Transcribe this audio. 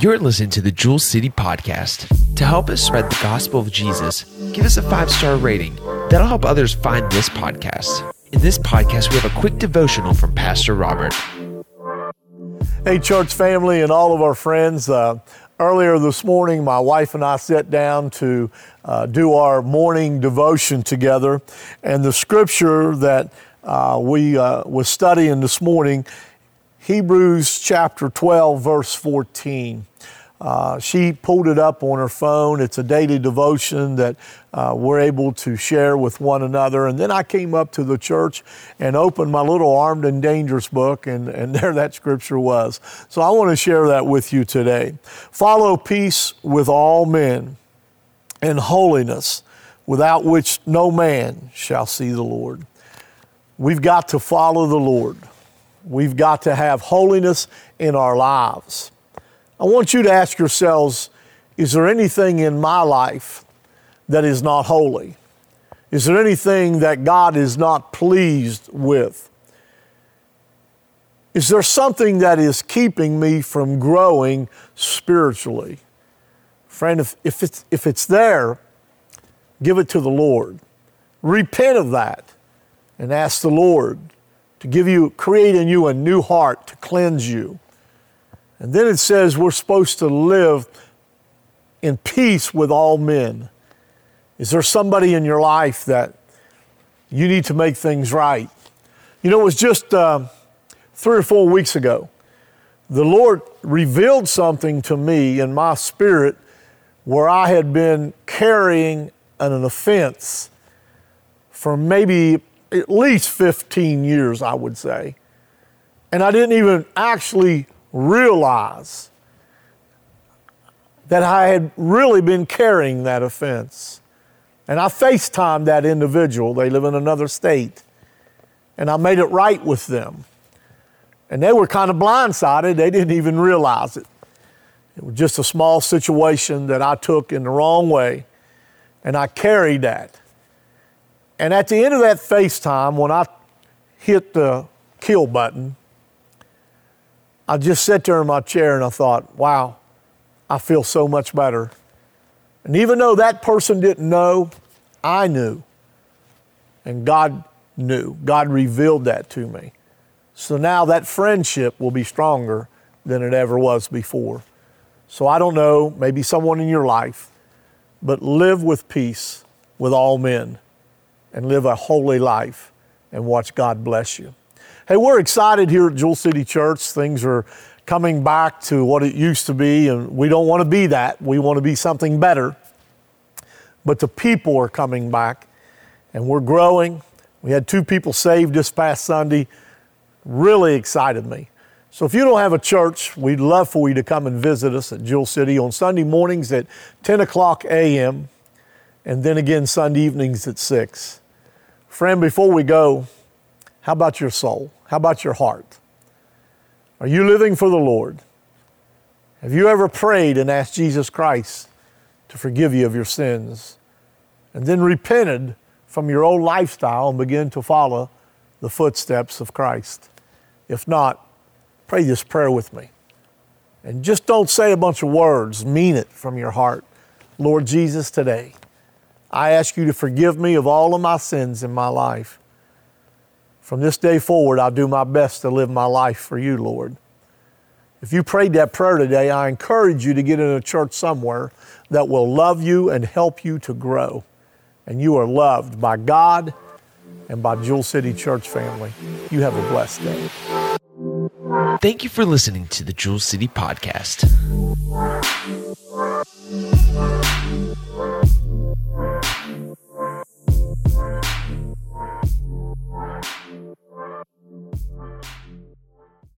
You're listening to the Jewel City Podcast. To help us spread the gospel of Jesus, give us a five star rating. That'll help others find this podcast. In this podcast, we have a quick devotional from Pastor Robert. Hey, church family, and all of our friends. Uh, earlier this morning, my wife and I sat down to uh, do our morning devotion together, and the scripture that uh, we uh, was studying this morning Hebrews chapter 12, verse 14. Uh, she pulled it up on her phone. It's a daily devotion that uh, we're able to share with one another. And then I came up to the church and opened my little Armed and Dangerous book, and, and there that scripture was. So I want to share that with you today. Follow peace with all men and holiness, without which no man shall see the Lord. We've got to follow the Lord. We've got to have holiness in our lives. I want you to ask yourselves is there anything in my life that is not holy? Is there anything that God is not pleased with? Is there something that is keeping me from growing spiritually? Friend, if, if, it's, if it's there, give it to the Lord. Repent of that and ask the Lord to give you, create in you a new heart to cleanse you. And then it says we're supposed to live in peace with all men. Is there somebody in your life that you need to make things right? You know, it was just uh, three or four weeks ago. The Lord revealed something to me in my spirit where I had been carrying an offense for maybe at least 15 years, I would say. And I didn't even actually realize that I had really been carrying that offense. And I FaceTimed that individual, they live in another state, and I made it right with them. And they were kind of blindsided, they didn't even realize it. It was just a small situation that I took in the wrong way, and I carried that. And at the end of that FaceTime, when I hit the kill button, I just sat there in my chair and I thought, wow, I feel so much better. And even though that person didn't know, I knew. And God knew. God revealed that to me. So now that friendship will be stronger than it ever was before. So I don't know, maybe someone in your life, but live with peace with all men and live a holy life and watch God bless you. Hey, we're excited here at Jewel City Church. Things are coming back to what it used to be, and we don't want to be that. We want to be something better. But the people are coming back, and we're growing. We had two people saved this past Sunday. Really excited me. So if you don't have a church, we'd love for you to come and visit us at Jewel City on Sunday mornings at 10 o'clock a.m. and then again Sunday evenings at 6. Friend, before we go, how about your soul? How about your heart? Are you living for the Lord? Have you ever prayed and asked Jesus Christ to forgive you of your sins and then repented from your old lifestyle and begin to follow the footsteps of Christ? If not, pray this prayer with me. And just don't say a bunch of words, mean it from your heart. Lord Jesus, today, I ask you to forgive me of all of my sins in my life. From this day forward, I'll do my best to live my life for you, Lord. If you prayed that prayer today, I encourage you to get in a church somewhere that will love you and help you to grow. And you are loved by God and by Jewel City Church family. You have a blessed day. Thank you for listening to the Jewel City Podcast.